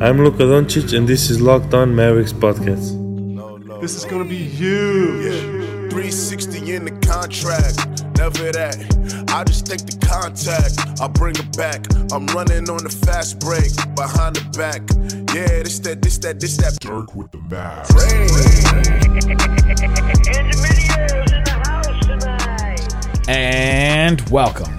I'm Luka Doncic, and this is Locked On Mavericks podcast. This is gonna be huge. Yeah. 360 in the contract, never that. I just take the contact, I bring it back. I'm running on the fast break, behind the back. Yeah, this that, this that, this that. Dirk with the Mavs. And welcome.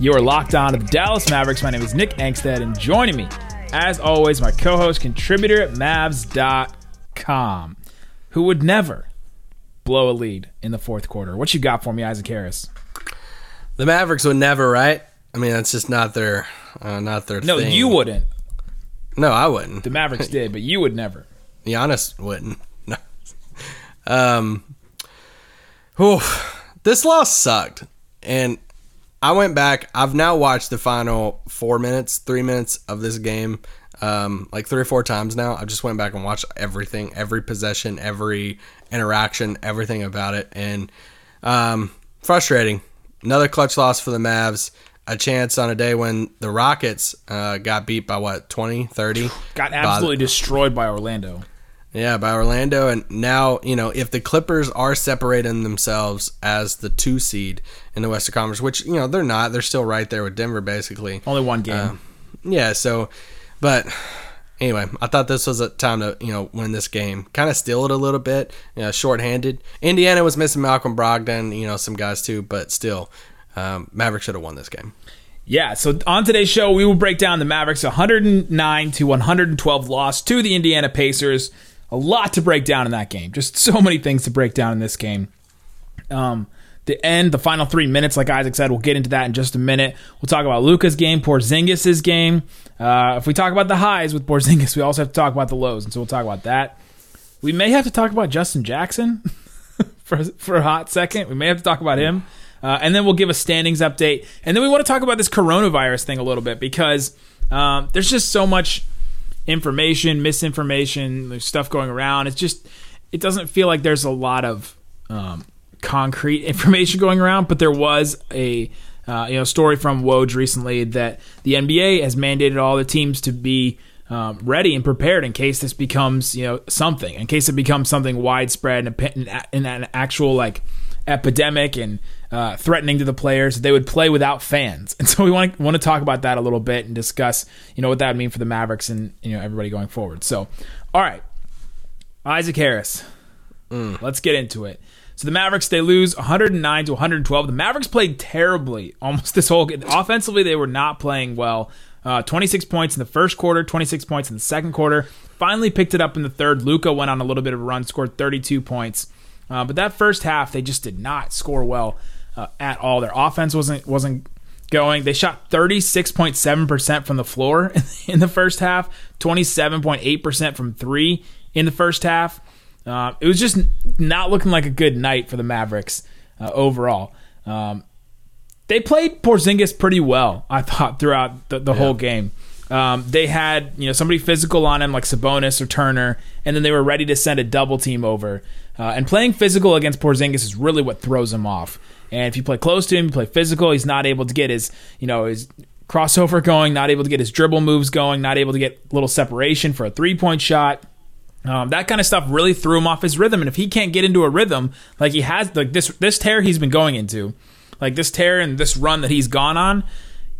You are locked on to the Dallas Mavericks. My name is Nick Angstadt, and joining me, as always, my co host, contributor at Mavs.com, who would never blow a lead in the fourth quarter. What you got for me, Isaac Harris? The Mavericks would never, right? I mean, that's just not their, uh, not their. No, thing. you wouldn't. No, I wouldn't. The Mavericks did, but you would never. Giannis wouldn't. No. Um. Oof. This loss sucked, and I went back. I've now watched the final four minutes, three minutes of this game, um, like three or four times now. I just went back and watched everything, every possession, every interaction, everything about it, and um, frustrating. Another clutch loss for the Mavs. A chance on a day when the Rockets uh, got beat by what 20, 30? Got By- absolutely destroyed by Orlando. Yeah, by Orlando, and now you know if the Clippers are separating themselves as the two seed in the Western Conference, which you know they're not, they're still right there with Denver, basically. Only one game. Um, yeah, so, but anyway, I thought this was a time to you know win this game, kind of steal it a little bit, you know, shorthanded. Indiana was missing Malcolm Brogdon, you know, some guys too, but still, um, Maverick should have won this game. Yeah, so on today's show, we will break down the Mavericks 109 to 112 loss to the Indiana Pacers. A lot to break down in that game. Just so many things to break down in this game. Um, the end, the final three minutes, like Isaac said, we'll get into that in just a minute. We'll talk about Luka's game, Porzingis' game. Uh, if we talk about the highs with Porzingis, we also have to talk about the lows, and so we'll talk about that. We may have to talk about Justin Jackson for for a hot second. We may have to talk about him, uh, and then we'll give a standings update, and then we want to talk about this coronavirus thing a little bit because um, there's just so much information, misinformation, there's stuff going around. It's just it doesn't feel like there's a lot of um, concrete information going around, but there was a uh, you know story from Woj recently that the NBA has mandated all the teams to be um, ready and prepared in case this becomes you know something, in case it becomes something widespread and, and an actual like epidemic and uh, threatening to the players. They would play without fans, and so we want to want to talk about that a little bit and discuss you know what that would mean for the Mavericks and you know everybody going forward. So, all right, Isaac Harris. Let's get into it. So the Mavericks they lose 109 to 112. The Mavericks played terribly almost this whole game. Offensively, they were not playing well. Uh, 26 points in the first quarter, 26 points in the second quarter. Finally picked it up in the third. Luka went on a little bit of a run, scored 32 points. Uh, but that first half, they just did not score well uh, at all. Their offense wasn't wasn't going. They shot 36.7% from the floor in the first half, 27.8% from three in the first half. Uh, it was just not looking like a good night for the Mavericks uh, overall. Um, they played Porzingis pretty well, I thought, throughout the, the whole game. Um, they had you know somebody physical on him like Sabonis or Turner, and then they were ready to send a double team over. Uh, and playing physical against Porzingis is really what throws him off. And if you play close to him, you play physical, he's not able to get his you know his crossover going, not able to get his dribble moves going, not able to get little separation for a three point shot. Um, that kind of stuff really threw him off his rhythm. And if he can't get into a rhythm like he has, like this this tear he's been going into, like this tear and this run that he's gone on,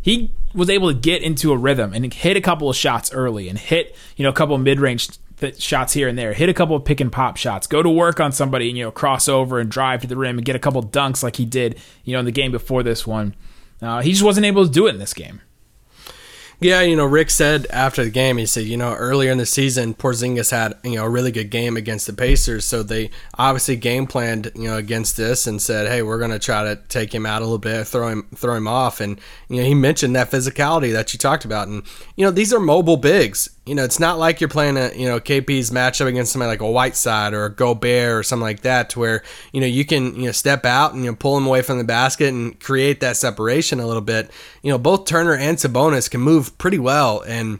he was able to get into a rhythm and hit a couple of shots early and hit you know a couple mid range shots here and there, hit a couple of pick and pop shots, go to work on somebody and you know cross over and drive to the rim and get a couple dunks like he did you know in the game before this one. Uh, he just wasn't able to do it in this game. Yeah, you know, Rick said after the game, he said, you know, earlier in the season, Porzingis had, you know, a really good game against the Pacers. So they obviously game planned, you know, against this and said, hey, we're going to try to take him out a little bit, throw him, throw him off. And, you know, he mentioned that physicality that you talked about. And, you know, these are mobile bigs. You know, it's not like you're playing a, you know, KP's matchup against somebody like a Whiteside or a Gobert or something like that to where, you know, you can, you know, step out and, you know, pull him away from the basket and create that separation a little bit. You know, both Turner and Sabonis can move pretty well. And,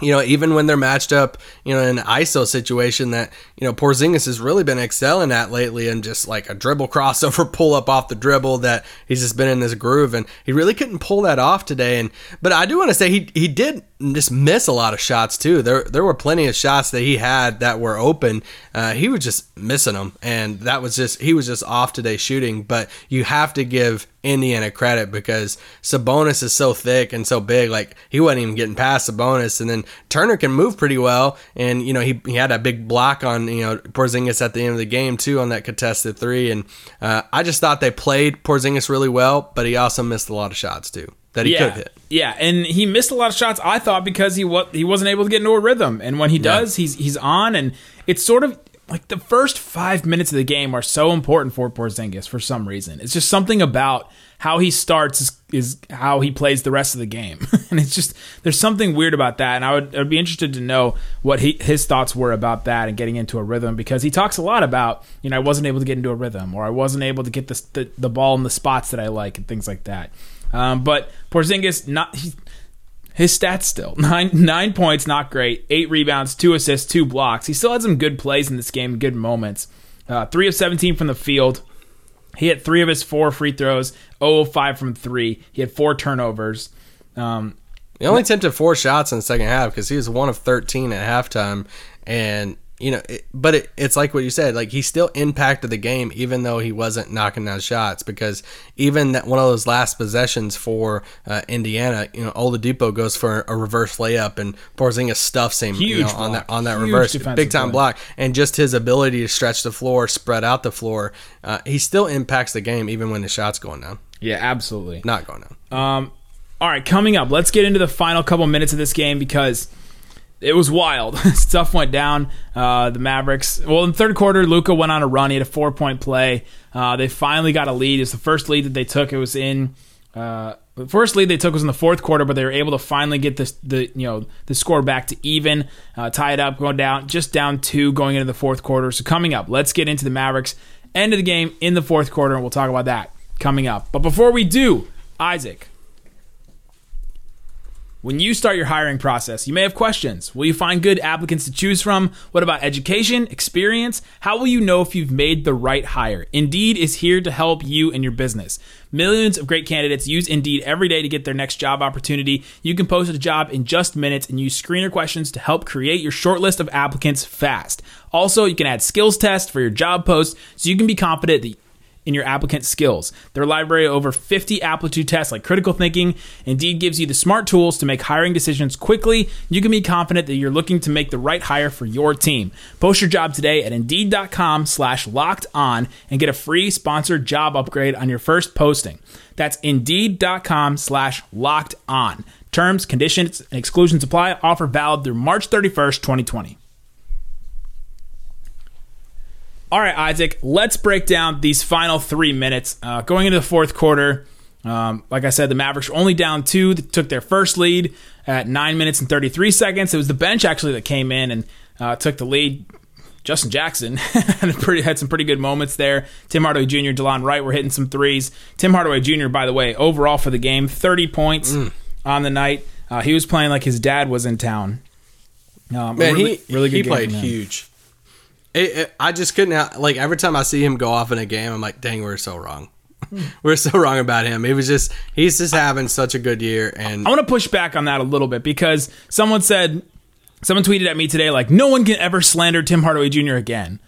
you know, even when they're matched up, you know, in an ISO situation that, you know, Porzingis has really been excelling at lately and just like a dribble crossover pull up off the dribble that he's just been in this groove and he really couldn't pull that off today. And, but I do want to say he, he did just miss a lot of shots too. There there were plenty of shots that he had that were open. Uh, he was just missing them, and that was just he was just off today shooting. But you have to give Indiana credit because Sabonis is so thick and so big. Like he wasn't even getting past Sabonis, and then Turner can move pretty well. And you know he, he had a big block on you know Porzingis at the end of the game too on that contested three. And uh, I just thought they played Porzingis really well, but he also missed a lot of shots too that he could yeah, have hit. yeah, and he missed a lot of shots. I thought because he was he wasn't able to get into a rhythm, and when he Yeah. does, he's he's on, and it's sort of like the first five minutes of the game are so important for Porzingis for some reason. It's just something about how he starts is, is how he plays the rest of the game, and it's just there's something weird about that. And I would I'd be interested to know what he, his thoughts were about that and getting into a rhythm because he talks a lot about you know I wasn't able to get into a rhythm or I wasn't able to get the the, the ball in the spots that I like and things like that. Um, but Porzingis not his stats still nine nine points, not great. Eight rebounds, two assists, two blocks. He still had some good plays in this game, good moments. Uh, three of seventeen from the field. He hit three of his four free throws. 0 of 5 from three. He had four turnovers. Um, He only attempted four shots in the second half because he was one of 13 at halftime. And, you know, it, but it, it's like what you said, like he still impacted the game even though he wasn't knocking down shots because even that one of those last possessions for uh, Indiana, you know, Oladipo goes for a reverse layup and Porzingis stuffs him you know, on that on that Huge reverse big time play. block and just his ability to stretch the floor, spread out the floor, uh, he still impacts the game even when the shots going down, yeah, absolutely. not going down. Um, all right, coming up, let's get into the final couple minutes of this game because it was wild. Stuff went down. Uh, the Mavericks. Well, in third quarter, Luka went on a run. He had a four point play. Uh, they finally got a lead. It's the first lead that they took. It was in. Uh, the first lead they took was in the fourth quarter, but they were able to finally get this the you know the score back to even, uh, tie it up, going down just down two going into the fourth quarter. So coming up, let's get into the Mavericks end of the game in the fourth quarter, and we'll talk about that coming up. But before we do, Isaac, when you start your hiring process, you may have questions. Will you find good applicants to choose from? What about education, experience? How will you know if you've made the right hire? Indeed is here to help you and your business. Millions of great candidates use Indeed every day to get their next job opportunity. You can post a job in just minutes and use screener questions to help create your shortlist of applicants fast. Also, you can add skills tests for your job post so you can be confident that in your applicant skills. Their library of over 50 aptitude tests like critical thinking Indeed gives you the smart tools to make hiring decisions quickly. You can be confident that you're looking to make the right hire for your team. Post your job today at indeed.com slash locked on and get a free sponsored job upgrade on your first posting. That's indeed.com slash locked on. Terms, conditions, and exclusions apply. Offer valid through March 31st, 2020. All right, Isaac, let's break down these final three minutes. Uh, going into the fourth quarter, um, like I said, the Mavericks were only down two. They took their first lead at nine minutes and 33 seconds. It was the bench actually that came in and uh, took the lead. Justin Jackson had, pretty, had some pretty good moments there. Tim Hardaway Jr., DeLon Wright were hitting some threes. Tim Hardaway Jr., by the way, overall for the game, 30 points Mm. on the night. Uh, he was playing like his dad was in town. Um, Man, really, he really good he played huge. It, it- I just couldn't like every time I see him go off in a game, I'm like, dang, we're so wrong. we're so wrong about him. He was just he's just having such a good year, and I want to push back on that a little bit because someone said, someone tweeted at me today, like, no one can ever slander Tim Hardaway Jr. again.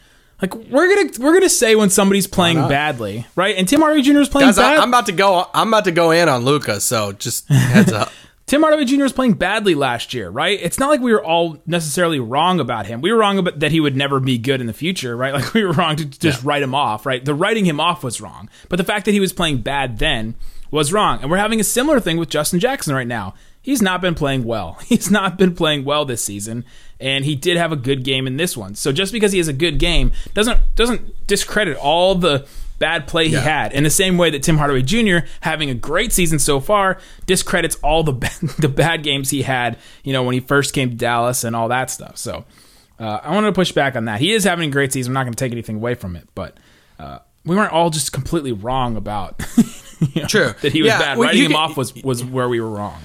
Like we're gonna we're gonna say when somebody's playing badly, right? And Tim Hardaway Jr. is playing guys, I, bad. I'm about to go. I'm about to go in on Luka. So just heads up. Tim Hardaway Jr. was playing badly last year, right? It's not like we were all necessarily wrong about him. We were wrong about that he would never be good in the future, right? Like we were wrong to just write him off, right? The writing him off was wrong, but the fact that he was playing bad then was wrong. And we're having a similar thing with Justin Jackson right now. He's not been playing well. He's not been playing well this season, and he did have a good game in this one. So just because he has a good game doesn't doesn't discredit all the bad play he had. In the same way that Tim Hardaway Jr. having a great season so far discredits all the bad, the bad games he had, you know, when he first came to Dallas and all that stuff. So uh, I wanted to push back on that. He is having a great season. I'm not going to take anything away from it, but uh, we weren't all just completely wrong about you know, True. that he was Yeah, bad. well, Writing him off was was where we were wrong.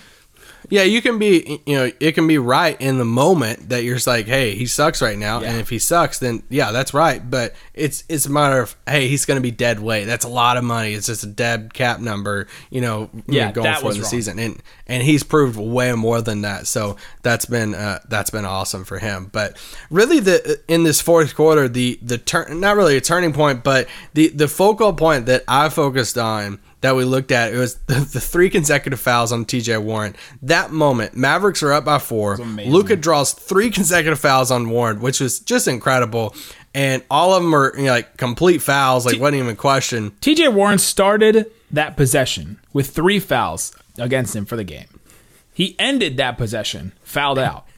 Yeah, you can be, you know, it can be right in the moment that you're just like, hey, he sucks right now, Yeah. and if he sucks, then yeah, that's right. But it's it's a matter of, hey, he's going to be dead weight. That's a lot of money. It's just a dead cap number, you know, Yeah, going that for was the wrong. season, and and he's proved way more than that. So that's been uh, that's been awesome for him. But really, the in this fourth quarter, the the turn, not really a turning point, but the the focal point that I focused on that we looked at it was the, the three consecutive fouls on TJ Warren. That moment, Mavericks are up by four. Luka draws three consecutive fouls on Warren, which was just incredible. And all of them are you know, like complete fouls, like wasn't even a question. TJ Warren started that possession with three fouls against him for the game. He ended that possession fouled out.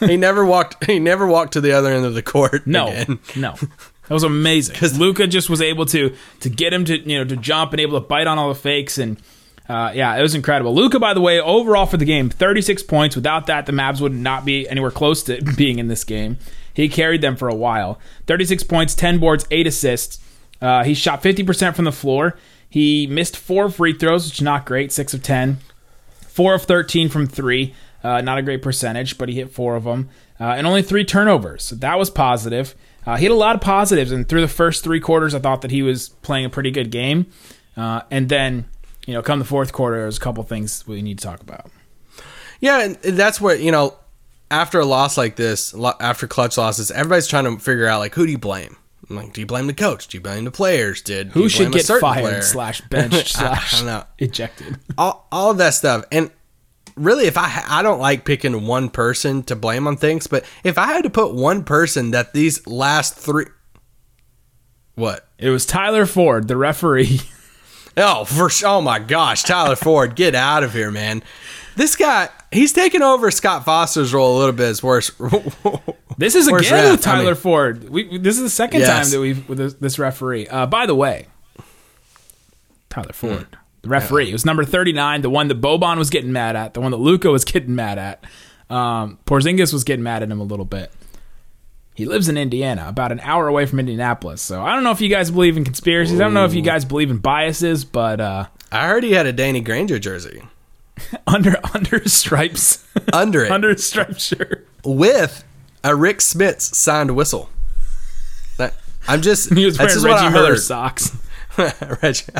He never walked. He never walked to the other end of the court. No, again. no, that was amazing. Because Luka just was able to to get him to you know to jump and able to bite on all the fakes and uh, yeah, it was incredible. Luka, by the way, overall for the game, thirty six points. Without that, the Mavs would not be anywhere close to being in this game. He carried them for a while. Thirty six points, ten boards, eight assists. Uh, he shot fifty percent from the floor. He missed four free throws, which is not great. Six of ten. Four of 13 from three. Uh, not a great percentage, but he hit four of them. Uh, and only three turnovers. So that was positive. Uh, he had a lot of positives. And through the first three quarters, I thought that he was playing a pretty good game. Uh, and then, you know, come the fourth quarter, there's a couple things we need to talk about. Yeah, and that's what you know. After a loss like this, after clutch losses, everybody's trying to figure out like who do you blame? Like, do you blame the coach? Do you blame the players? Did Who you should get fired player? slash benched I- slash I don't know. ejected? all, all of that stuff. And really, if I I don't like picking one person to blame on things, but if I had to put one person that these last three, what? It was Tyler Ford, the referee. Oh, for oh my gosh, Tyler Ford, get out of here, man! This guy, he's taking over Scott Foster's role a little bit as worse. This is again with I Tyler mean- Ford. We, this is the second Yes. time that we've with this, this referee. Uh, by the way, Tyler Ford, the referee, it was number thirty nine, the one that Boban was getting mad at, the one that Luka was getting mad at. Um, Porzingis was getting mad at him a little bit. He lives in Indiana, about an hour away from Indianapolis. So I don't know if you guys believe in conspiracies. I don't know if you guys believe in biases, but uh, I heard he had a Danny Granger jersey under under stripes, under it, under his stripes shirt, with a Rick Smits signed whistle. That I'm just. he was wearing just what I Reggie Miller socks. Reggie.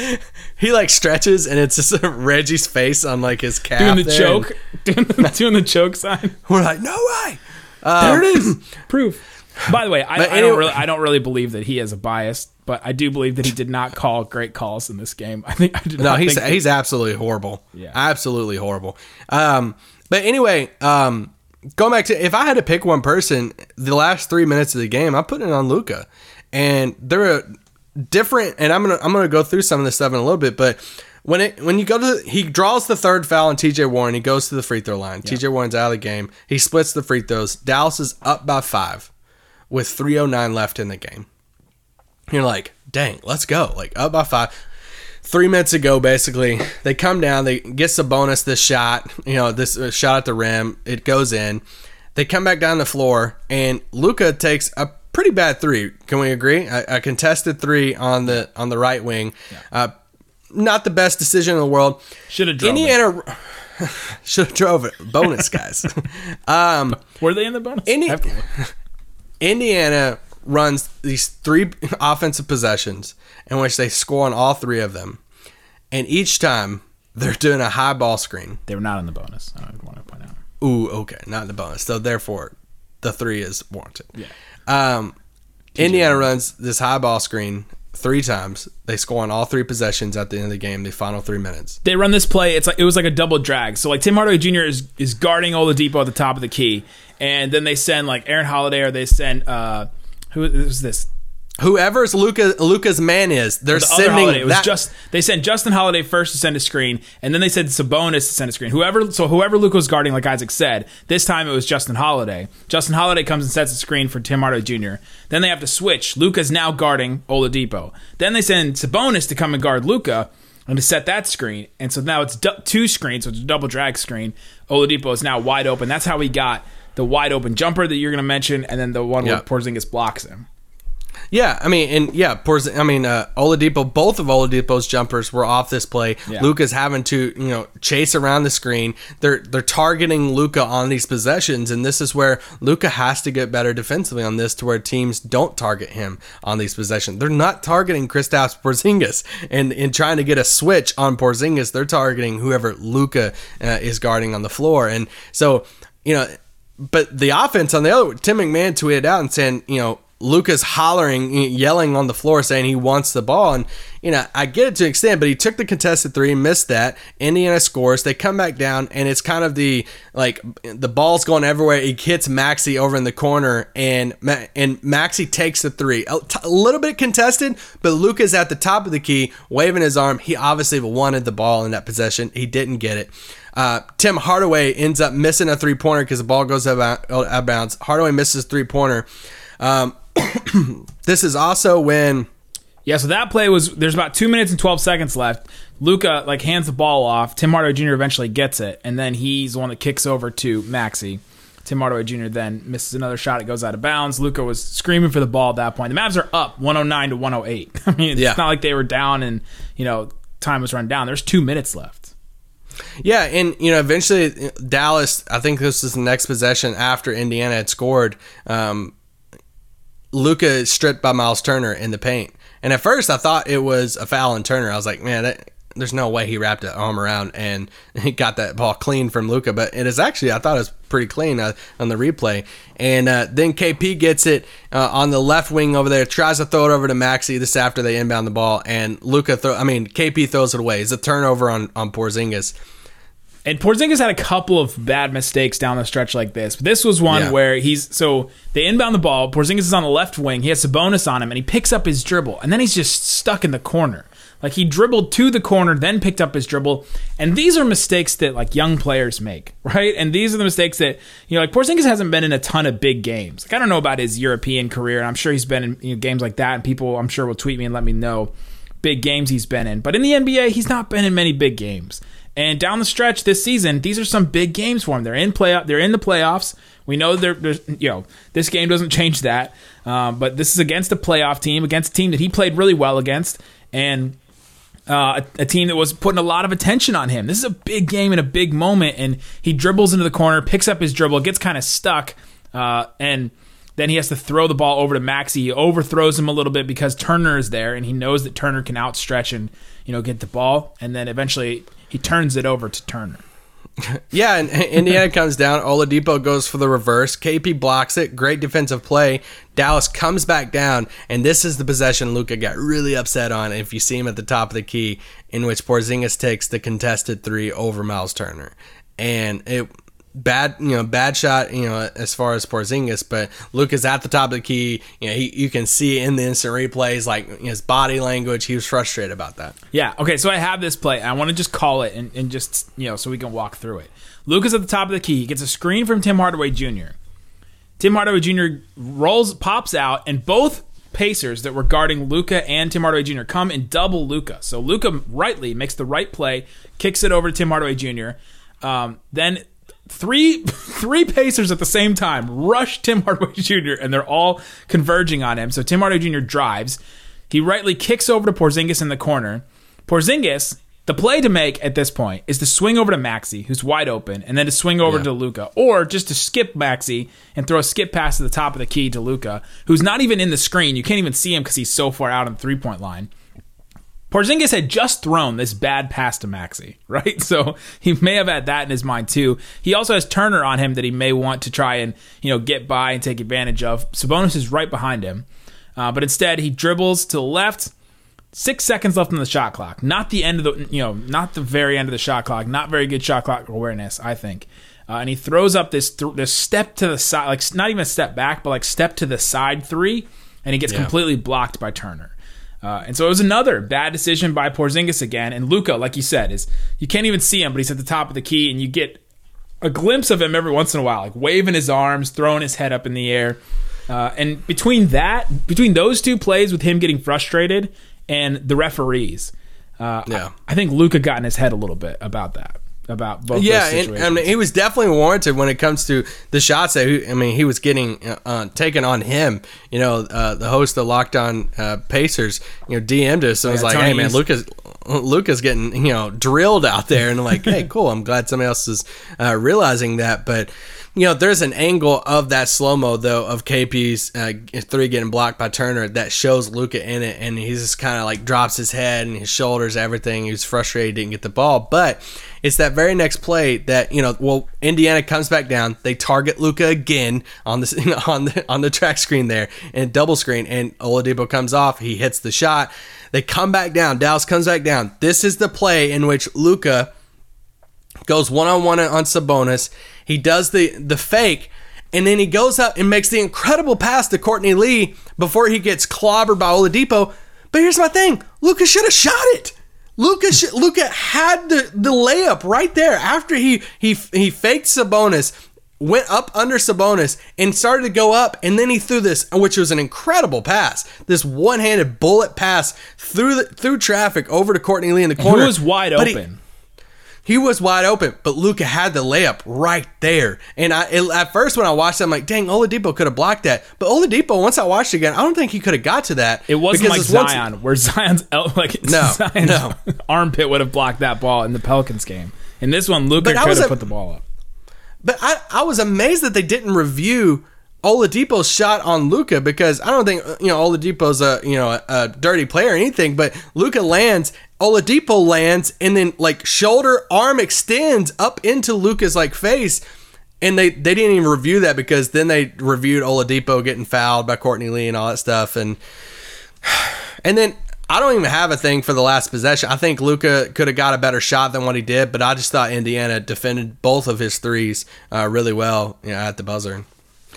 he like stretches and it's just Reggie's face on like his calf. Doing the there, choke, doing the, doing the choke sign. We're like, no way. there it is. Proof. By the way, I, I don't really, I don't really believe that he has a bias, but I do believe that he did not call great calls in this game. I think I did No, not he's he's absolutely horrible. Yeah. absolutely horrible. Um, but anyway, um, going back to if I had to pick one person, the last three minutes of the game, I'm putting it on Luka, and there are different. And I'm gonna I'm gonna go through some of this stuff in a little bit, but. When it when you go to he draws the third foul on TJ Warren, he goes to the free throw line. TJ Warren's out of the game. He splits the free throws. Dallas is up by five with 309 left in the game. You're like, dang, let's go. Like up by five. Three minutes ago, basically, they come down. They gets a bonus this shot. You know, this uh, shot at the rim. It goes in. They come back down the floor, and Luka takes a pretty bad three. Can we agree? A, a contested three on the on the right wing. Uh, not the best decision in the world. Should have drove Indiana should have drove it. Bonus, guys. um, Were they in the bonus? Indi- I have to look. Indiana runs these three offensive possessions in which they score on all three of them. And each time they're doing a high ball screen. They were not in the bonus. I want to point out. Ooh, okay, not the bonus. So therefore, the three is warranted. Yeah. Um, Indiana runs this high ball screen three times. They score on all three possessions at the end of the game, the final three minutes. They run this play. It's like it was like a double drag. So like Tim Hardaway Jr. is is guarding Oladipo at the top of the key, and then they send like Aaron Holiday or they send uh who is this? Whoever's Luka Luka's man is, they're The sending Holiday. It was that. just they sent Justin Holiday first to send a screen, and then they said Sabonis to send a screen. Whoever so whoever Luka was guarding, like Isaac said, this time it was Justin Holiday. Justin Holiday comes and sets a screen for Tim Hardaway Jr. Then they have to switch. Luka's now guarding Oladipo. Then they send Sabonis to come and guard Luka and to set that screen. And so now it's du- two screens, so it's a double drag screen. Oladipo is now wide open. That's how he got the wide open jumper that you're going to mention, and then the one Yeah. where Porzingis blocks him. Yeah, I mean, and yeah, Porz- I mean, uh, Oladipo, both of Oladipo's jumpers were off this play. Yeah. Luka's having to, you know, chase around the screen. They're they're targeting Luka on these possessions, and this is where Luka has to get better defensively on this, to where teams don't target him on these possessions. They're not targeting Kristaps Porzingis, and in trying to get a switch on Porzingis, they're targeting whoever Luka uh, is guarding on the floor, and so you know but the offense on the other, Tim McMahon tweeted out and saying, you know, Luka's hollering, yelling on the floor, saying he wants the ball. And, you know, I get it to an extent, but he took the contested three, missed that. Indiana scores. They come back down, and it's kind of the, like, the ball's going everywhere. He hits Maxi over in the corner, and and Maxi takes the three. A, t- a little bit contested, but Luka's at the top of the key, waving his arm. He obviously wanted the ball in that possession. He didn't get it. Uh, Tim Hardaway ends up missing a three pointer because the ball goes out of bounds. Hardaway misses three pointer. Um, this is also when Yeah, so that play was there's about two minutes and twelve seconds left. Luka like hands the ball off. Tim Hardaway Jr. eventually gets it, and then he's the one that kicks over to Maxi. Tim Hardaway Jr. then misses another shot. It goes out of bounds. Luka was screaming for the ball at that point. The Mavs are up 109 to 108. I mean, it's Yeah. not like they were down and you know time was run down. There's two minutes left. Yeah, and you know, eventually Dallas. I think this is the next possession after Indiana had scored. Um, Luka is stripped by Miles Turner in the paint, and at first I thought it was a foul on Turner. I was like, man, that, there's no way he wrapped an arm around and he got that ball clean from Luka. But it is actually, I thought it was pretty clean uh, on the replay. And uh, then KP gets it uh, on the left wing over there, tries to throw it over to Maxi. This after they inbound the ball, and Luka throw. I mean, KP throws it away. It's a turnover on on Porzingis. And Porzingis had a couple of bad mistakes down the stretch like this. But this was one Yeah. where he's so they inbound the ball. Porzingis is on the left wing. He has Sabonis on him, and he picks up his dribble, and then he's just stuck in the corner. Like he dribbled to the corner, then picked up his dribble, and these are mistakes that like young players make, right? And these are the mistakes that you know, like Porzingis hasn't been in a ton of big games. Like I don't know about his European career, and I'm sure he's been in you know, games like that, and people I'm sure will tweet me and let me know big games he's been in. But in the NBA, he's not been in many big games. And down the stretch this season, these are some big games for him. They're in play. They're in the playoffs. We know they're, there's you know this game doesn't change that. Um, but this is against a playoff team, against a team that he played really well against, and uh, a, a team that was putting a lot of attention on him. This is a big game and a big moment, and he dribbles into the corner, picks up his dribble, gets kind of stuck, uh, and then he has to throw the ball over to Maxi. He overthrows him a little bit because Turner is there, and he knows that Turner can outstretch and you know get the ball, and then eventually he turns it over to Turner. Yeah, and Indiana comes down. Oladipo goes for the reverse. KP blocks it. Great defensive play. Dallas comes back down, and this is the possession Luka got really upset on. If you see him at the top of the key, in which Porzingis takes the contested three over Miles Turner, and it bad you know bad shot you know as far as Porzingis, but Luka's at the top of the key. You know he, you can see in the instant replays like his body language. He was frustrated about that. Yeah. Okay. So I have this play. I want to just call it and, and just you know so we can walk through it. Luka's at the top of the key. He gets a screen from Tim Hardaway Jr. Tim Hardaway Jr. rolls, pops out, and both Pacers that were guarding Luka and Tim Hardaway Jr. come and double Luka. So Luka rightly makes the right play, kicks it over to Tim Hardaway Jr. Um, then three three Pacers at the same time rush Tim Hardaway Jr. and they're all converging on him. So Tim Hardaway Jr. drives. He rightly kicks over to Porzingis in the corner. Porzingis, the play to make at this point is to swing over to Maxi, who's wide open, and then to swing over Yeah. to Luka, or just to skip Maxi and throw a skip pass to the top of the key to Luka, who's not even in the screen. You can't even see him because he's so far out on the three point line. Porzingis had just thrown this bad pass to Maxi, right? So he may have had that in his mind too. He also has Turner on him that he may want to try and you know get by and take advantage of. Sabonis is right behind him, uh, but instead he dribbles to the left. Six seconds left on the shot clock. Not the end of the you know not the very end of the shot clock. Not very good shot clock awareness, I think. Uh, and he throws up this th- this step to the side, like not even a step back, but like step to the side three, and he gets Yeah. completely blocked by Turner. Uh, and so it was another bad decision by Porzingis again. And Luka, like you said, is you can't even see him, but he's at the top of the key, and you get a glimpse of him every once in a while, like waving his arms, throwing his head up in the air. Uh, and between that, between those two plays with him getting frustrated and the referees, uh, Yeah. I, I think Luka got in his head a little bit about that. About both. Yeah, and. I mean, he was definitely warranted when it comes to the shots that he, I mean he was getting uh, uh, taken on him. You know, uh, the host of Locked On uh, Pacers, you know, DM'd us and was like, Tony "Hey man. Lucas, Lucas getting you know drilled out there," and like, "Hey, cool. I'm glad somebody else is uh, realizing that." But you know, there's an angle of that slow mo though of KP's uh, three getting blocked by Turner that shows Luka in it, and he just kind of like drops his head and his shoulders, everything. He was frustrated, didn't get the ball, but it's that very next play that you know. Well, Indiana comes back down. They target Luka again on the on the on the drag screen there and double screen, and Oladipo comes off. He hits the shot. They come back down. Dallas comes back down. This is the play in which Luka goes one on one on Sabonis. He does the the fake, and then he goes up and makes the incredible pass to Courtney Lee before he gets clobbered by Oladipo. But here's my thing: Luka should have shot it. Luka Luka had the, the layup right there after he he he faked Sabonis. Went up under Sabonis and started to go up, and then he threw this, which was an incredible pass. This one-handed bullet pass through the through traffic over to Courtney Lee in the corner. who was wide But open. He was wide open, but Luka had the layup right there. And I it, at first when I watched it, I'm like, dang, Oladipo could have blocked that. But Oladipo, once I watched it again, I don't think he could have got to that. It wasn't because like it's once- Zion, where Zion's el- like No, Zion's no. armpit would have blocked that ball in the Pelicans game. In this one, Luka could have put the ball up. But I, I was amazed that they didn't review Oladipo's shot on Luka because I don't think you know Oladipo's a you know a, a dirty player or anything, but Luka lands, Oladipo lands, and then like shoulder arm extends up into Luka's like face. And they, they didn't even review that because then they reviewed Oladipo getting fouled by Courtney Lee and all that stuff. And and then I don't even have a thing for the last possession. I think Luka could have got a better shot than what he did, but I just thought Indiana defended both of his threes uh, really well you know, at the buzzer.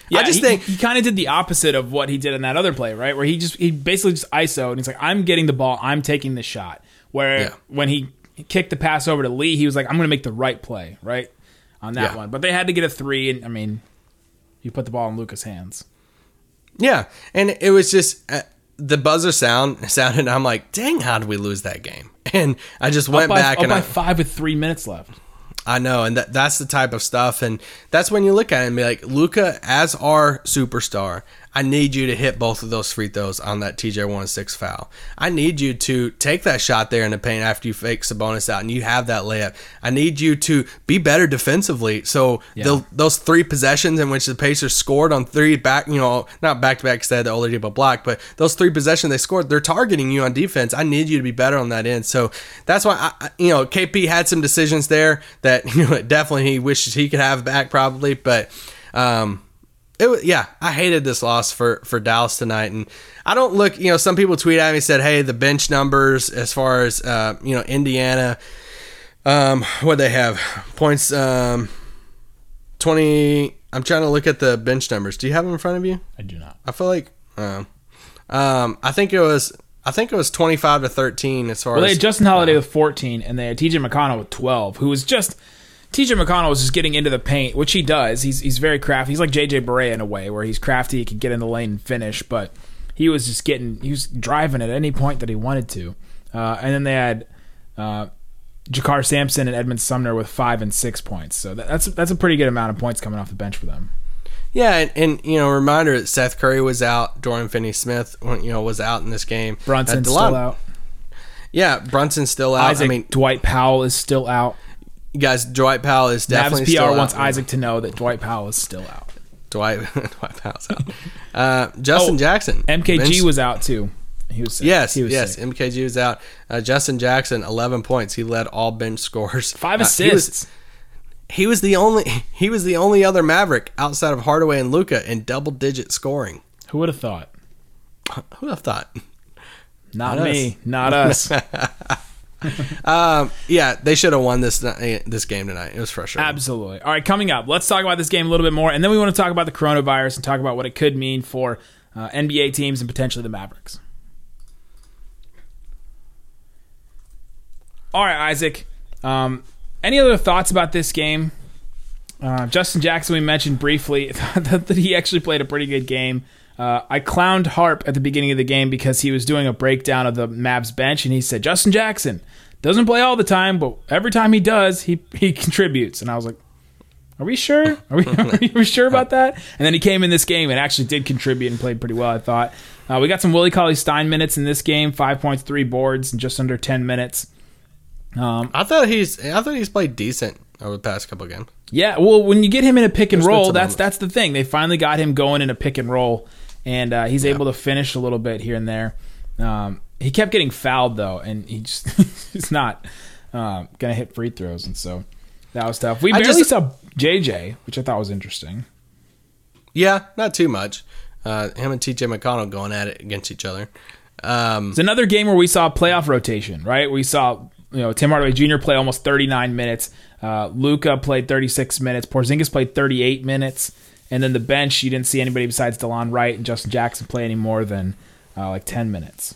Yeah, I just he, think he kind of did the opposite of what he did in that other play, right? Where he just he basically just ISO and he's like, I'm getting the ball, I'm taking the shot. Where Yeah. when he kicked the pass over to Lee, he was like, I'm going to make the right play, right on that Yeah. one. But they had to get a three, and I mean, you put the ball in Luka's hands. yeah, and it was just uh, the buzzer sound sounded. And I'm like, dang, how did we lose that game? And I just went by, back and by I, five with three minutes left. I know, and that, that's the type of stuff, and that's when you look at it and be like, Luka, as our superstar, I need you to hit both of those free throws on that TJ one six foul. I need you to take that shot there in the paint after you fake Sabonis out and you have that layup. I need you to be better defensively. So the, those three possessions in which the Pacers scored on three back, you know, not back to back because they had the Oladipo block, but those three possessions they scored, they're targeting you on defense. I need you to be better on that end. So that's why I, I- you know KP had some decisions there that you know definitely he wishes he could have back probably, but um, it was yeah. I hated this loss for for Dallas tonight, and I don't look. You know, some people tweet at me said, "Hey, the bench numbers as far as uh, you know Indiana, um, what they have points um, twenty." I'm trying to look at the bench numbers. Do you have them in front of you? I do not. I feel like um, um, I think it was I think it was 25 to 13 as far Well, they had Justin Holiday with 14, and they had TJ McConnell with 12, who was just TJ McConnell was just getting into the paint, which he does. He's he's very crafty. He's like JJ Barea in a way, where he's crafty, he can get in the lane and finish, but he was just getting he was driving at any point that he wanted to. Uh, and then they had uh, JaKarr Sampson and Edmond Sumner with five and six points. So that, that's that's a pretty good amount of points coming off the bench for them. Yeah, and, and you know, reminder that Seth Curry was out, Dorian Finney-Smith, you know, was out in this game. Brunson's still out. Yeah, Brunson's still out. Isaac I mean, Dwight Powell is still out. Guys, Dwight Powell is Mavs definitely PR still out. wants Isaac to know that Dwight Powell is still out. Dwight Dwight Powell's out. Uh, Justin Oh, Jackson, MKG Vince- was out too. He was sick. Yes, he was yes. sick. MKG was out. Uh, Justin Jackson, eleven points. He led all bench scores. Five Uh, he was- assists. He was the only he was the only other Maverick outside of Hardaway and Luka in double digit scoring. Who would have thought? Who would have thought? Not, Not me. Not us. Um, yeah, they should have won this this game tonight. It was frustrating. Absolutely. All right, coming up, let's talk about this game a little bit more, and then we want to talk about the coronavirus and talk about what it could mean for uh, NBA teams and potentially the Mavericks. All right, Isaac. Um, any other thoughts about this game? Uh, Justin Jackson, we mentioned briefly that, that he actually played a pretty good game. Uh, I clowned Harp at the beginning of the game because he was doing a breakdown of the Mavs bench, and he said, Justin Jackson Doesn't play all the time, but every time he does, he he contributes. And I was like, are we sure? Are we, are we sure about that? And then he came in this game and actually did contribute and played pretty well, I thought. Uh, we got some Willie Cauley Stein minutes in this game, five points, three boards, in just under 10 minutes. I thought he's I thought he's played decent over the past couple games. Yeah, well, when you get him in a pick and There's roll, that's that's the thing. They finally got him going in a pick and roll, and uh, he's able to finish a little bit here and there. Um, he kept getting fouled though, and he just he's not um, gonna hit free throws, and so that was tough. We barely just- saw JJ, which I thought was interesting. Yeah, not too much. Uh, him and TJ McConnell going at it against each other. Um, It's another game where we saw playoff rotation, right? We saw you know Tim Hardaway Jr. play almost 39 minutes. Uh, Luka played 36 minutes. Porzingis played 38 minutes, and then the bench you didn't see anybody besides Delon Wright and Justin Jackson play any more than uh, like 10 minutes.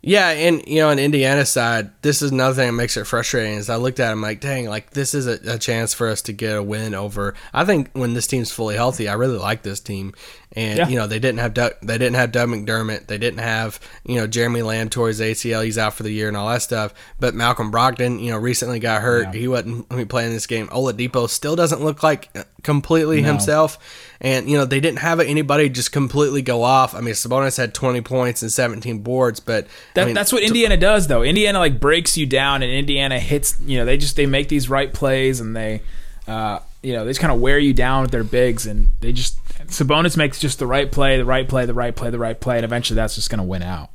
Yeah, and you know, on Indiana's side, this is another thing that makes it frustrating. Is I looked at him like, dang, like this is a, a chance for us to get a win over. I think when this team's fully healthy, I really like this team. And Yeah. you know, they didn't have Doug, they didn't have Doug McDermott, they didn't have you know Jeremy Lamb his ACL, he's out for the year and all that stuff. But Malcolm Brogdon, you know, recently got hurt. He wasn't playing this game. Oladipo still doesn't look like completely himself. And you know, they didn't have anybody just completely go off. I mean, Sabonis had 20 points and 17 boards, but That, I mean, that's what Indiana does, though. Indiana like breaks you down, and Indiana hits. You know, they just they make these right plays, and they, uh, you know, they just kind of wear you down with their bigs, and they just Sabonis makes just the right play, the right play, the right play, the right play, and eventually that's just going to win out.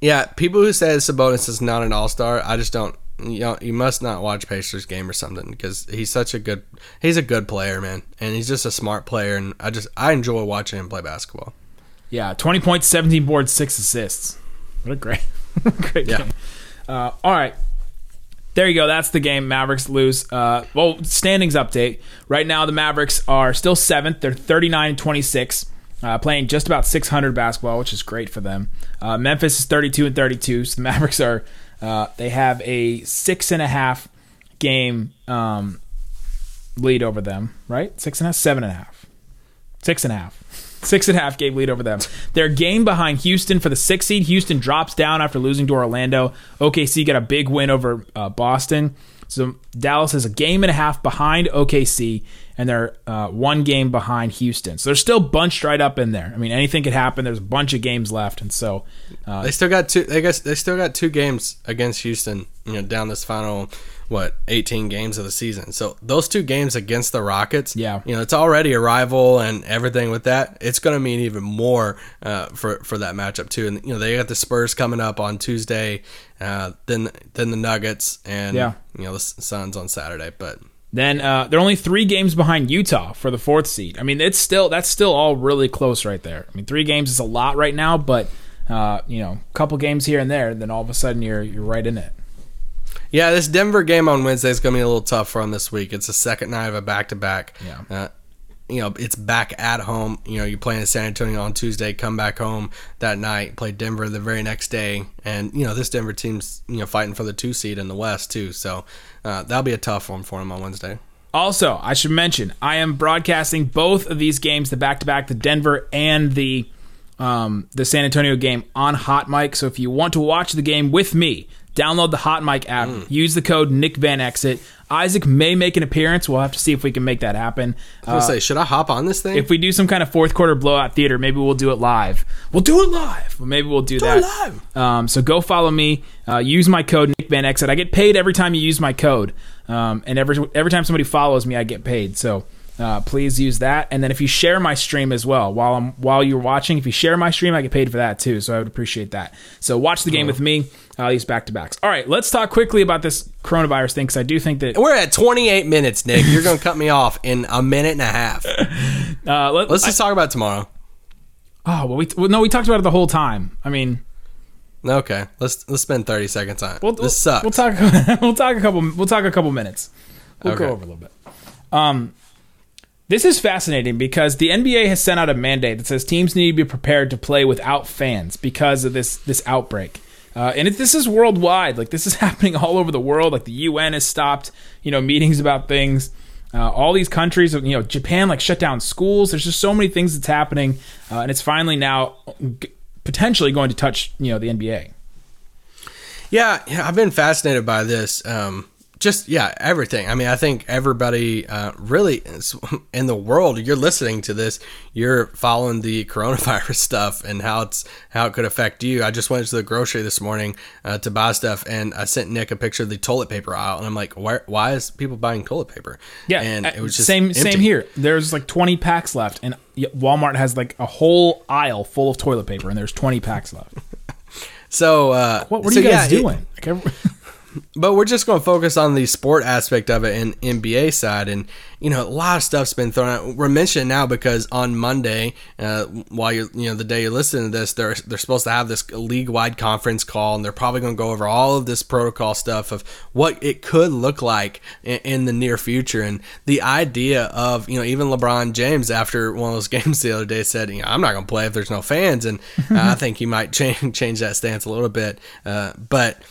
Yeah, people who say Sabonis is not an All Star, I just don't. You know, you must not watch Pacers game or something because he's such a good. He's a good player, man, and he's just a smart player, and I just I enjoy watching him play basketball. Yeah, twenty points, seventeen boards, six assists. What a great, great Yeah. game. Uh, all right, there you go. That's the game. Mavericks lose. Uh, well, standings update. Right now, the Mavericks are still seventh. They're thirty nine and twenty six. Uh, playing just about 600 basketball, which is great for them. Uh, Memphis is 32 and 32, so the Mavericks are uh, they have a six and a half game um, lead over them, right? Six and a half, seven and a half. Six and a half. Six and a half game lead over them. They're game behind Houston for the sixth seed. Houston drops down after losing to Orlando. OKC got a big win over uh, Boston. So Dallas is a game and a half behind OKC, and they're uh, one game behind Houston. So they're still bunched right up in there. I mean, anything could happen. There's a bunch of games left, and so uh, They still got two. They guess they still got two games against Houston. You know, down this final what 18 games of the season. So those two games against the Rockets. Yeah. you know, it's already a rival and everything with that. It's going to mean even more uh, for for that matchup too. And you know, they got the Spurs coming up on Tuesday. Uh, then then the Nuggets and Yeah. you know the Suns on Saturday. But Then uh, they're only three games behind Utah for the fourth seed. I mean, it's still that's still all really close right there. I mean, three games is a lot right now, but uh, you know, a couple games here and there, then all of a sudden you're you're right in it. Yeah, this Denver game on Wednesday is going to be a little tough for them this week. It's the second night of a back to back. Yeah. Uh, you know, it's back at home. You know, you're playing in San Antonio on Tuesday, come back home that night, play Denver the very next day. And, you know, this Denver team's, you know, fighting for the two seed in the West, too. So uh, that'll be a tough one for them on Wednesday. Also, I should mention I am broadcasting both of these games, the back to back, the Denver and the um, the San Antonio game on Hot Mic. So if you want to watch the game with me, download the Hot Mic app. Use the code Nick Van Exit. Isaac may make an appearance. We'll have to see if we can make that happen. I was gonna say, should I hop on this thing? Uh, if we do some kind of fourth quarter blowout theater, maybe we'll do it live. We'll do it live. Maybe we'll do, that. it live. Um, so go follow me. Uh, use my code Nick Van Exit. I get paid every time you use my code, um, and every every time somebody follows me, I get paid. So. Uh, please use that, and then if you share my stream as well while I'm while you're watching, if you share my stream, I get paid for that too. So I would appreciate that. So watch the game with me. Uh, these back to backs. All right, let's talk quickly about this coronavirus thing because I do think that We're at 28 minutes, Nick. You're gonna cut me off in a minute and a half. uh, let, Let's just talk about tomorrow. oh well, we well, no we talked about it the whole time. I mean, Okay, let's let's spend 30 seconds on it. We'll, this sucks. We'll talk. We'll talk a couple. We'll talk a couple minutes. We'll go over a little bit. Um, this is fascinating because the NBA has sent out a mandate that says teams need to be prepared to play without fans because of this this outbreak. Uh, and this is worldwide. Like this is happening all over the world. Like the UN has stopped, you know, meetings about things. Uh, all these countries, you know, Japan like shut down schools. There's just so many things that's happening, uh, and it's finally now g- potentially going to touch, you know, the NBA. Yeah, yeah, I've been fascinated by this. Um, just yeah, everything. I mean, I think everybody uh, really is, in the world. You're listening to this. You're following the coronavirus stuff and how it's how it could affect you. I just went to the grocery this morning uh, to buy stuff, and I sent Nick a picture of the toilet paper aisle, and I'm like, why? Why is people buying toilet paper? Yeah, and it was just same empty. same here. There's like 20 packs left, and Walmart has like a whole aisle full of toilet paper, and there's 20 packs left. So uh, What, what so are you guys yeah, it- doing? Like, every- but we're just going to focus on the sport aspect of it and NBA side. And, you know, a lot of stuff's been thrown out. We're mentioning now because on Monday, uh, while you're, you know, the day you're listening to this, they're, they're supposed to have this league wide conference call and they're probably going to go over all of this protocol stuff of what it could look like in, in the near future. And the idea of, you know, even LeBron James after one of those games the other day said, you know, I'm not going to play if there's no fans. And uh, I think he might change, change that stance a little bit. Uh, but,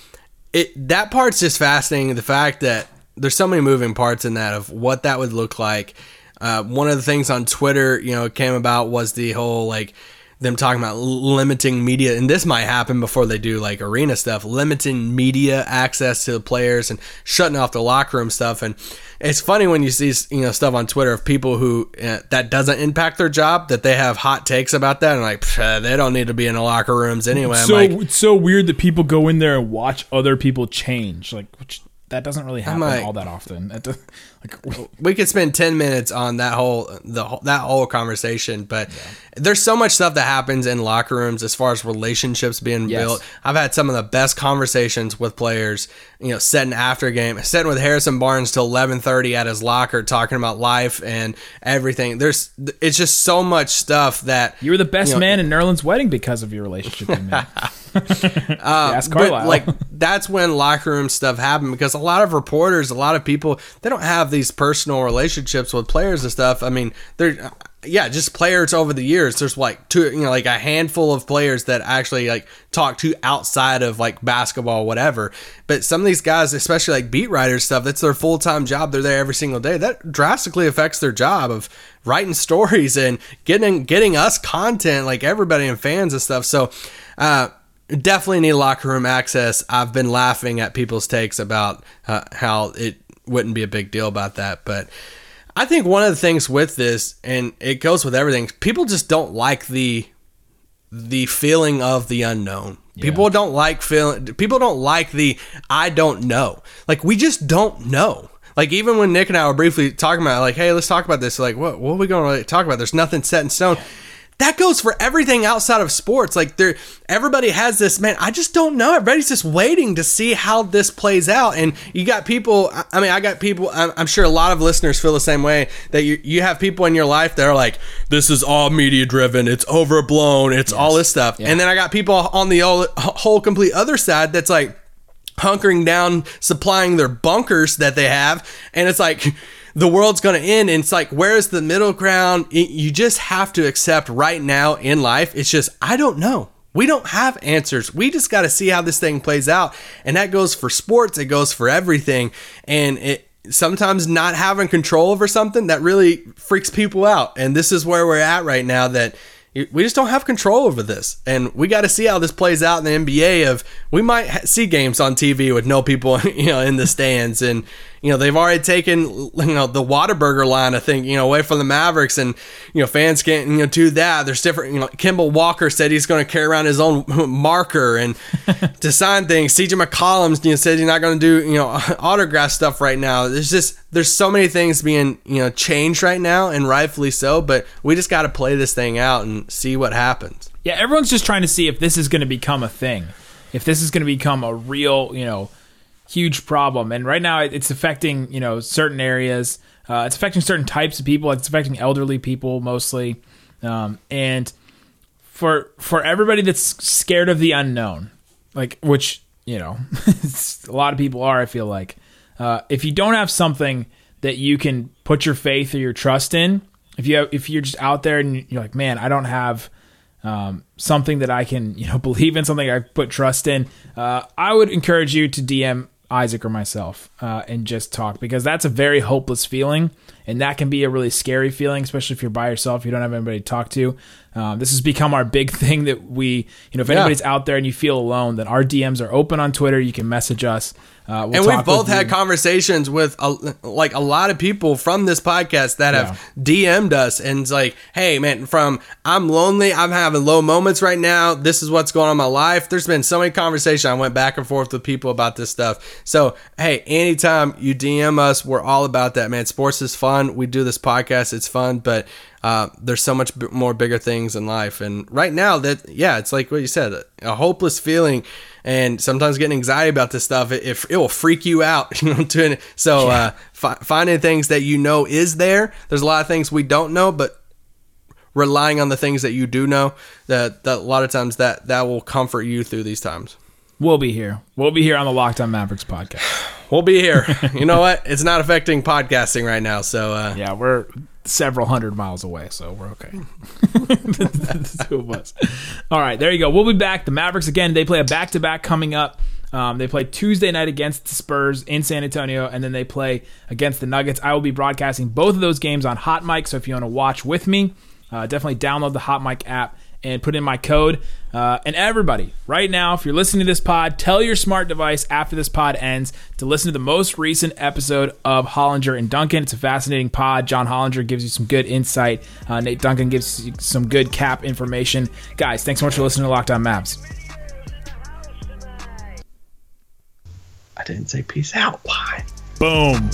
it that part's just fascinating. The fact that there's so many moving parts in that of what that would look like. Uh, one of the things on Twitter, you know, came about was the whole like them talking about limiting media, and this might happen before they do like arena stuff, limiting media access to the players and shutting off the locker room stuff. And it's funny when you see you know stuff on Twitter of people who uh, that doesn't impact their job that they have hot takes about that and like "Psh, they don't need to be in the locker rooms anyway. I'm so like, it's so weird that people go in there and watch other people change. Like, which that doesn't really happen all that often. That does, like, we could spend 10 minutes on that whole the that whole conversation but there's so much stuff that happens in locker rooms as far as relationships being Yes. built. I've had some of the best conversations with players you know sitting after a game sitting with harrison barnes till 11.30 at his locker talking about life and everything. There's it's just so much stuff that you were the best You know- man in Nerlens's wedding because of your relationship with me. Ask Carlisle. But like that's when locker room stuff happened because a lot of reporters, a lot of people, they don't have these personal relationships with players and stuff. I mean, they're yeah, just players over the years. There's like two, you know, like a handful of players that actually like talk to outside of like basketball, whatever. But some of these guys, especially like beat writers stuff, that's their full time job. They're there every single day. That drastically affects their job of writing stories and getting getting us content, like everybody and fans and stuff. So. uh definitely need locker room access. I've been laughing at people's takes about uh, how it wouldn't be a big deal about that, but I think one of the things with this, and it goes with everything, people just don't like the the feeling of the unknown. People don't like feeling. People don't like the I don't know. Like we just don't know. Like even when Nick and I were briefly talking about, it, like, hey, let's talk about this. Like, what what are we going to talk about? There's nothing set in stone. That goes for everything outside of sports. Like there, everybody has this man. I just don't know. Everybody's just waiting to see how this plays out. And you got people. I- mean, I got people. I'm, sure a lot of listeners feel the same way. That you you have people in your life that are like, this is all media driven. It's overblown. It's all this stuff. And then I got people on the whole complete other side that's like hunkering down supplying their bunkers that they have and it's like the world's going to end. And it's like where's the middle ground? Y- you just have to accept right now in life. It's just i don't know. We don't have answers. We just got to see how this thing plays out. And that goes for sports. It goes for everything. And it sometimes not having control over something that really freaks people out. And this is where we're at right now that we just don't have control over this. And we got to see how this plays out in the nba of we might see games on tv with no people you know in the stands. And you know they've already taken you know the Whataburger line I think you know away from the Mavericks and you know fans can't you know do that there's different you know Kemba Walker said he's going to carry around his own marker and to sign things CJ McCollum you know said he's not going to do you know autograph stuff right now there's just there's so many things being you know changed right now and rightfully so but we just got to play this thing out and see what happens Yeah, everyone's just trying to see if this is going to become a thing, if this is going to become a real, you know, huge problem. And right now, it's affecting, you know, certain areas. Uh, it's affecting certain types of people. It's affecting elderly people mostly. Um, and for for everybody that's scared of the unknown, like which you know, a lot of people are. I feel like uh, if you don't have something that you can put your faith or your trust in, if you have, if you're just out there and you're like, man, I don't have um, something that I can you know believe in, something I put trust in, uh, I would encourage you to DM Isaac or myself uh, and just talk because that's a very hopeless feeling. And that can be a really scary feeling, especially if you're by yourself, you don't have anybody to talk to. Um, this has become our big thing that we, you know, if anybody's out there and you feel alone, then our DMs are open on Twitter. You can message us. Uh, we'll and we've both had conversations with a, like a lot of people from this podcast that have DM'd us and it's like, hey man, from I'm lonely, I'm having low moments right now. This is what's going on in my life. There's been so many conversations. I went back and forth with people about this stuff. So hey, anytime you DM us, we're all about that, man. Sports is fun. We do this podcast, it's fun, but uh, there's so much b- more bigger things in life. And right now, that yeah, it's like what you said, a hopeless feeling, and sometimes getting anxiety about this stuff. It, it, it will freak you out. You know, doing it. So uh, fi- finding things that you know is there. There's a lot of things we don't know, but relying on the things that you do know, that, that a lot of times that that will comfort you through these times. We'll be here. We'll be here on the Locked On Mavericks podcast. We'll be here. you know what? It's not affecting podcasting right now, so uh, Yeah, we're several hundred miles away, so we're okay. two of us. All right, there you go. We'll be back. The Mavericks again. They play a back to back coming up. Um, they play Tuesday night against the Spurs in San Antonio, and then they play against the Nuggets. I will be broadcasting both of those games on Hot Mic. So if you want to watch with me, uh, definitely download the Hot Mic app and put in my code. Uh, and everybody, right now, if you're listening to this pod, tell your smart device after this pod ends to listen to the most recent episode of Hollinger and Duncan. It's a fascinating pod. John Hollinger gives you some good insight. Uh, Nate Duncan gives you some good cap information. Guys, thanks so much for listening to Locked On Mavs. I didn't say peace out. Why? Boom.